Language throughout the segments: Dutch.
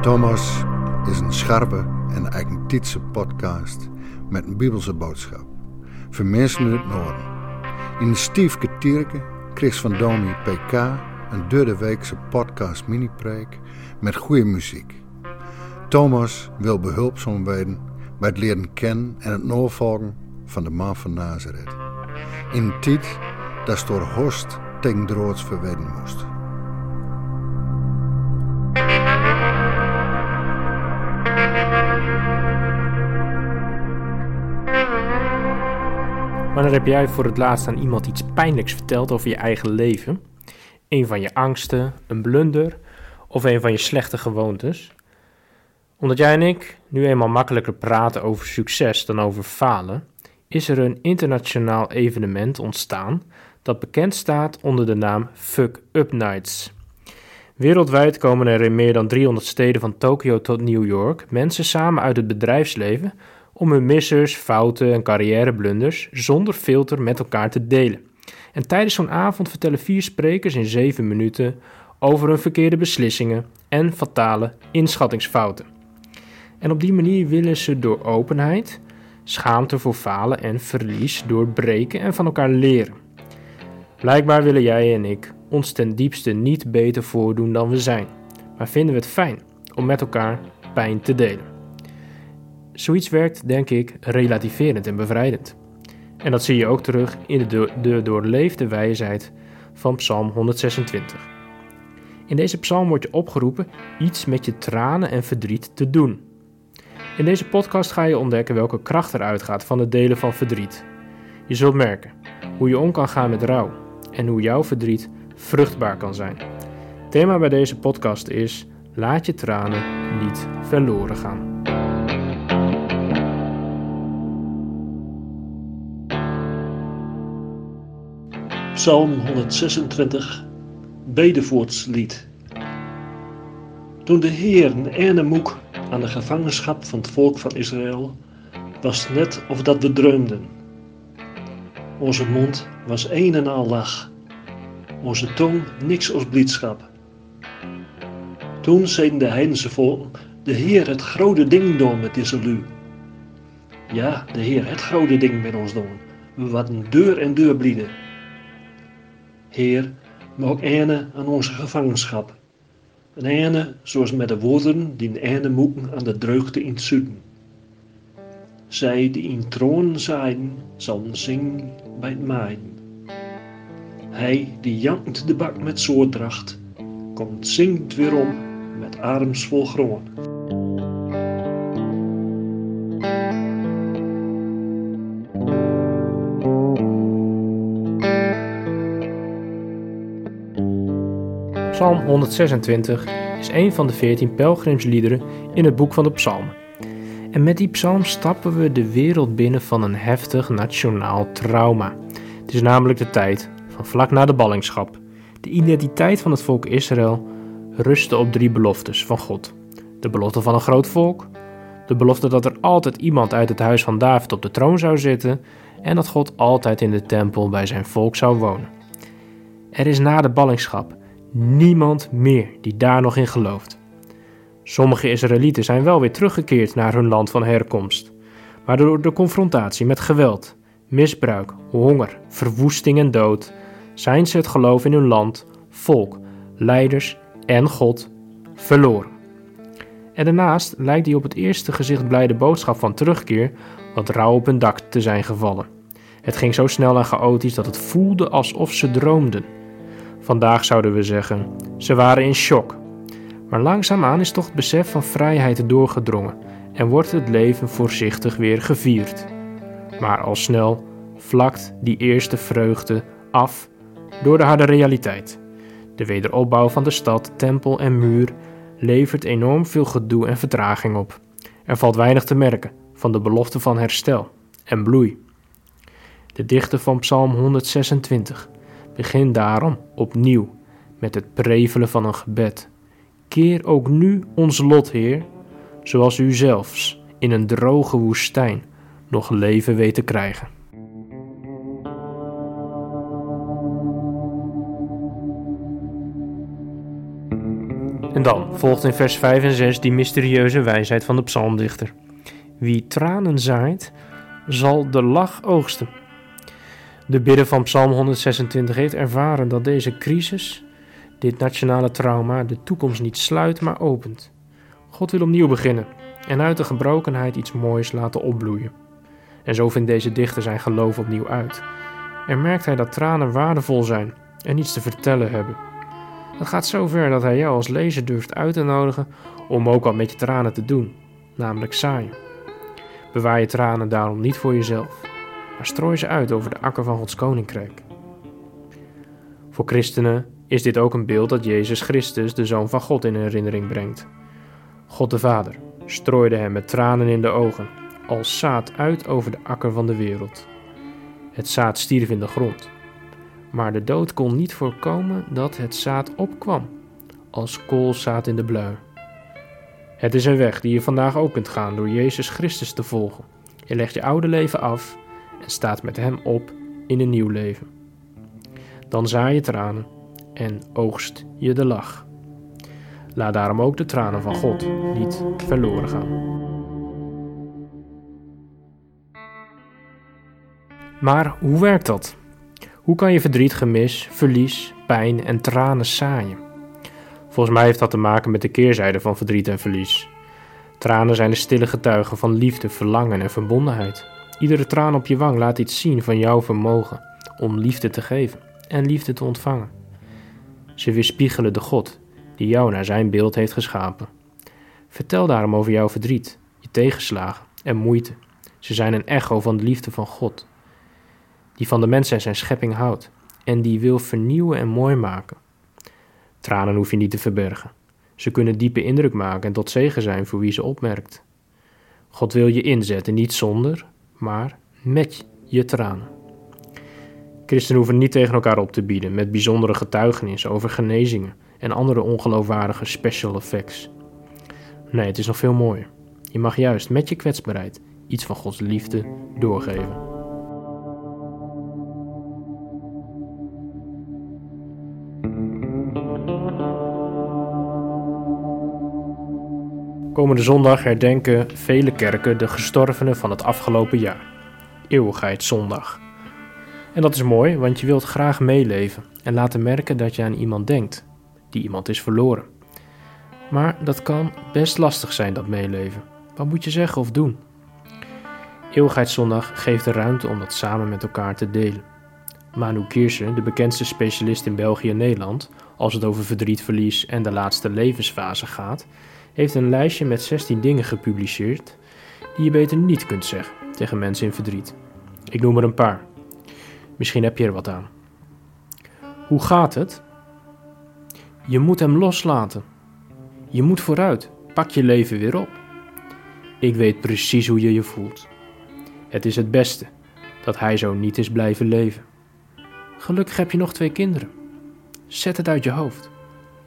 Thomas is een scherpe en eigentietse podcast met een bibelse boodschap. Voor mensen in het noorden. Stiefke Tierke kreeg van Domi PK een derde weekse podcast mini-preek met goede muziek. Thomas wil behulpzaam worden bij het leren kennen en het navolgen van de man van Nazareth. In een tijd dat door Horst tegen droods verwedden moest. Wanneer heb jij voor het laatst aan iemand iets pijnlijks verteld over je eigen leven? Een van je angsten, een blunder of een van je slechte gewoontes? Omdat jij en ik nu eenmaal makkelijker praten over succes dan over falen, is er een internationaal evenement ontstaan dat bekend staat onder de naam Fuck Up Nights. Wereldwijd komen er in meer dan 300 steden van Tokio tot New York mensen samen uit het bedrijfsleven om hun missers, fouten en carrièreblunders zonder filter met elkaar te delen. En tijdens zo'n avond vertellen vier sprekers in zeven minuten over hun verkeerde beslissingen en fatale inschattingsfouten. En op die manier willen ze door openheid, schaamte voor falen en verlies doorbreken en van elkaar leren. Blijkbaar willen jij en ik ons ten diepste niet beter voordoen dan we zijn, maar vinden we het fijn om met elkaar pijn te delen. Zoiets werkt, denk ik, relativerend en bevrijdend. En dat zie je ook terug in de, de doorleefde wijsheid van Psalm 126. In deze psalm wordt je opgeroepen iets met je tranen en verdriet te doen. In deze podcast ga je ontdekken welke kracht er uitgaat van het delen van verdriet. Je zult merken hoe je om kan gaan met rouw en hoe jouw verdriet vruchtbaar kan zijn. thema bij deze podcast is: laat je tranen niet verloren gaan. Psalm 126, Bedevoortslied. Toen de Heer een ene moek aan de gevangenschap van het volk van Israël, was net of dat we dreumden. Onze mond was een en al lach, onze tong niks als blijdschap. Toen zeiden de heidense volken, de Heer het grote ding doen met deze lu. Ja, de Heer het grote ding met ons doen. We wat deur en deur blieden. Heer, maar ook ene aan onze gevangenschap. Een ene zoals met de woorden die een ene moeten aan de dreugde in het zuiden. Zij die in troon zijn, zal zingen bij het maaien. Hij die jankt de bak met zoordracht, komt zingt weerom met arms vol groen. Psalm 126 is een van de 14 pelgrimsliederen in het boek van de Psalmen. En met die psalm stappen we de wereld binnen van een heftig nationaal trauma. Het is namelijk de tijd van vlak na de ballingschap. De identiteit van het volk Israël rustte op drie beloftes van God: de belofte van een groot volk, de belofte dat er altijd iemand uit het huis van David op de troon zou zitten en dat God altijd in de tempel bij zijn volk zou wonen. Er is na de ballingschap niemand meer die daar nog in gelooft. Sommige Israëlieten zijn wel weer teruggekeerd naar hun land van herkomst, maar door de confrontatie met geweld, misbruik, honger, verwoesting en dood zijn ze het geloof in hun land, volk, leiders en God verloren. En daarnaast lijkt die op het eerste gezicht blijde boodschap van terugkeer wat rauw op hun dak te zijn gevallen. Het ging zo snel en chaotisch dat het voelde alsof ze droomden. Vandaag zouden we zeggen, ze waren in shock. Maar langzaamaan is toch het besef van vrijheid doorgedrongen en wordt het leven voorzichtig weer gevierd. Maar al snel vlakt die eerste vreugde af door de harde realiteit. De wederopbouw van de stad, tempel en muur levert enorm veel gedoe en vertraging op. Er valt weinig te merken van de belofte van herstel en bloei. De dichter van Psalm 126 begint daarom opnieuw met het prevelen van een gebed. Keer ook nu ons lot, Heer, zoals u zelfs in een droge woestijn nog leven weet te krijgen. En dan volgt in vers 5 en 6 die mysterieuze wijsheid van de psalmdichter. Wie tranen zaait, zal de lach oogsten. De bidder van Psalm 126 heeft ervaren dat deze crisis, dit nationale trauma, de toekomst niet sluit, maar opent. God wil opnieuw beginnen en uit de gebrokenheid iets moois laten opbloeien. En zo vindt deze dichter zijn geloof opnieuw uit. En merkt hij dat tranen waardevol zijn en iets te vertellen hebben. Dat gaat zo ver dat hij jou als lezer durft uit te nodigen om ook wat met je tranen te doen, namelijk zaaien. Bewaar je tranen daarom niet voor jezelf, maar strooi ze uit over de akker van Gods koninkrijk. Voor christenen is dit ook een beeld dat Jezus Christus, de Zoon van God, in herinnering brengt. God de Vader strooide hem met tranen in de ogen, als zaad uit over de akker van de wereld. Het zaad stierf in de grond, maar de dood kon niet voorkomen dat het zaad opkwam, als koolzaad in de blui. Het is een weg die je vandaag ook kunt gaan door Jezus Christus te volgen. Je legt je oude leven af en staat met Hem op in een nieuw leven. Dan zaai je tranen en oogst je de lach. Laat daarom ook de tranen van God niet verloren gaan. Maar hoe werkt dat? Hoe kan je verdriet, gemis, verlies, pijn en tranen zaaien? Volgens mij heeft dat te maken met de keerzijde van verdriet en verlies. Tranen zijn de stille getuigen van liefde, verlangen en verbondenheid. Iedere traan op je wang laat iets zien van jouw vermogen om liefde te geven en liefde te ontvangen. Ze weerspiegelen de God die jou naar zijn beeld heeft geschapen. Vertel daarom over jouw verdriet, je tegenslagen en moeite. Ze zijn een echo van de liefde van God, die van de mens en zijn schepping houdt en die wil vernieuwen en mooi maken. Tranen hoef je niet te verbergen. Ze kunnen diepe indruk maken en tot zegen zijn voor wie ze opmerkt. God wil je inzetten, niet zonder, maar met je tranen. Christenen hoeven niet tegen elkaar op te bieden met bijzondere getuigenissen over genezingen en andere ongeloofwaardige special effects. Nee, het is nog veel mooier. Je mag juist met je kwetsbaarheid iets van Gods liefde doorgeven. Komende zondag herdenken vele kerken de gestorvenen van het afgelopen jaar. Eeuwigheidszondag. En dat is mooi, want je wilt graag meeleven en laten merken dat je aan iemand denkt, die iemand is verloren. Maar dat kan best lastig zijn, dat meeleven. Wat moet je zeggen of doen? Eeuwigheidszondag geeft de ruimte om dat samen met elkaar te delen. Manu Kiersen, de bekendste specialist in België en Nederland, als het over verdriet, verlies en de laatste levensfase gaat, heeft een lijstje met 16 dingen gepubliceerd die je beter niet kunt zeggen tegen mensen in verdriet. Ik noem er een paar. Misschien heb je er wat aan. Hoe gaat het? Je moet hem loslaten. Je moet vooruit. Pak je leven weer op. Ik weet precies hoe je je voelt. Het is het beste dat hij zo niet is blijven leven. Gelukkig heb je nog twee kinderen. Zet het uit je hoofd.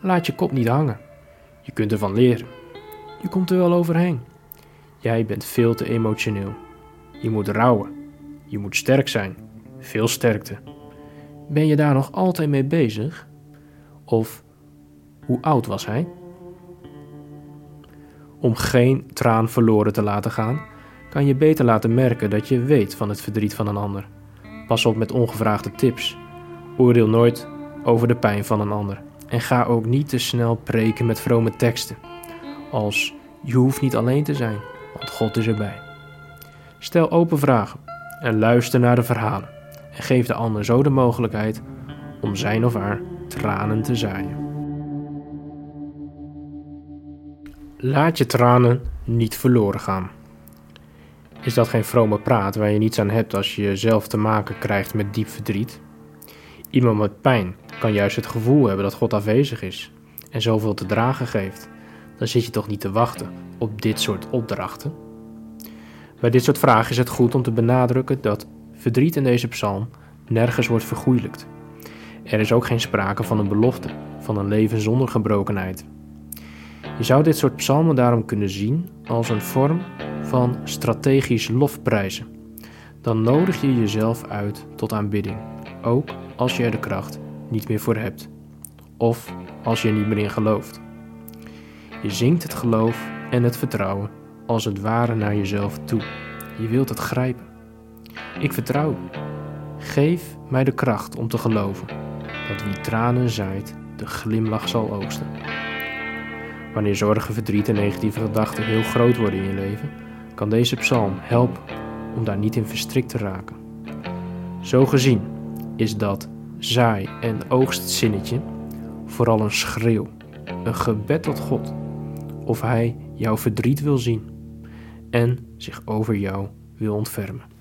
Laat je kop niet hangen. Je kunt ervan leren. Je komt er wel overheen. Jij bent veel te emotioneel. Je moet rouwen. Je moet sterk zijn. Veel sterkte. Ben je daar nog altijd mee bezig? Of hoe oud was hij? Om geen traan verloren te laten gaan, kan je beter laten merken dat je weet van het verdriet van een ander. Pas op met ongevraagde tips. Oordeel nooit over de pijn van een ander. En ga ook niet te snel preken met vrome teksten. Als je hoeft niet alleen te zijn, want God is erbij. Stel open vragen en luister naar de verhalen. En geef de ander zo de mogelijkheid om zijn of haar tranen te zaaien. Laat je tranen niet verloren gaan. Is dat geen vrome praat waar je niets aan hebt als je zelf te maken krijgt met diep verdriet? Iemand met pijn kan juist het gevoel hebben dat God afwezig is en zoveel te dragen geeft. Dan zit je toch niet te wachten op dit soort opdrachten? Bij dit soort vragen is het goed om te benadrukken dat verdriet in deze psalm nergens wordt vergoeilijkt. Er is ook geen sprake van een belofte, van een leven zonder gebrokenheid. Je zou dit soort psalmen daarom kunnen zien als een vorm van strategisch lofprijzen. Dan nodig je jezelf uit tot aanbidding, ook als je er de kracht niet meer voor hebt. Of als je er niet meer in gelooft. Je zingt het geloof en het vertrouwen als het ware naar jezelf toe. Je wilt het grijpen. Ik vertrouw u. Geef mij de kracht om te geloven dat wie tranen zaait, de glimlach zal oogsten. Wanneer zorgen, verdriet en negatieve gedachten heel groot worden in je leven, kan deze psalm helpen om daar niet in verstrikt te raken. Zo gezien is dat zaai- en oogstzinnetje vooral een schreeuw, een gebed tot God, of Hij jouw verdriet wil zien en zich over jou wil ontfermen.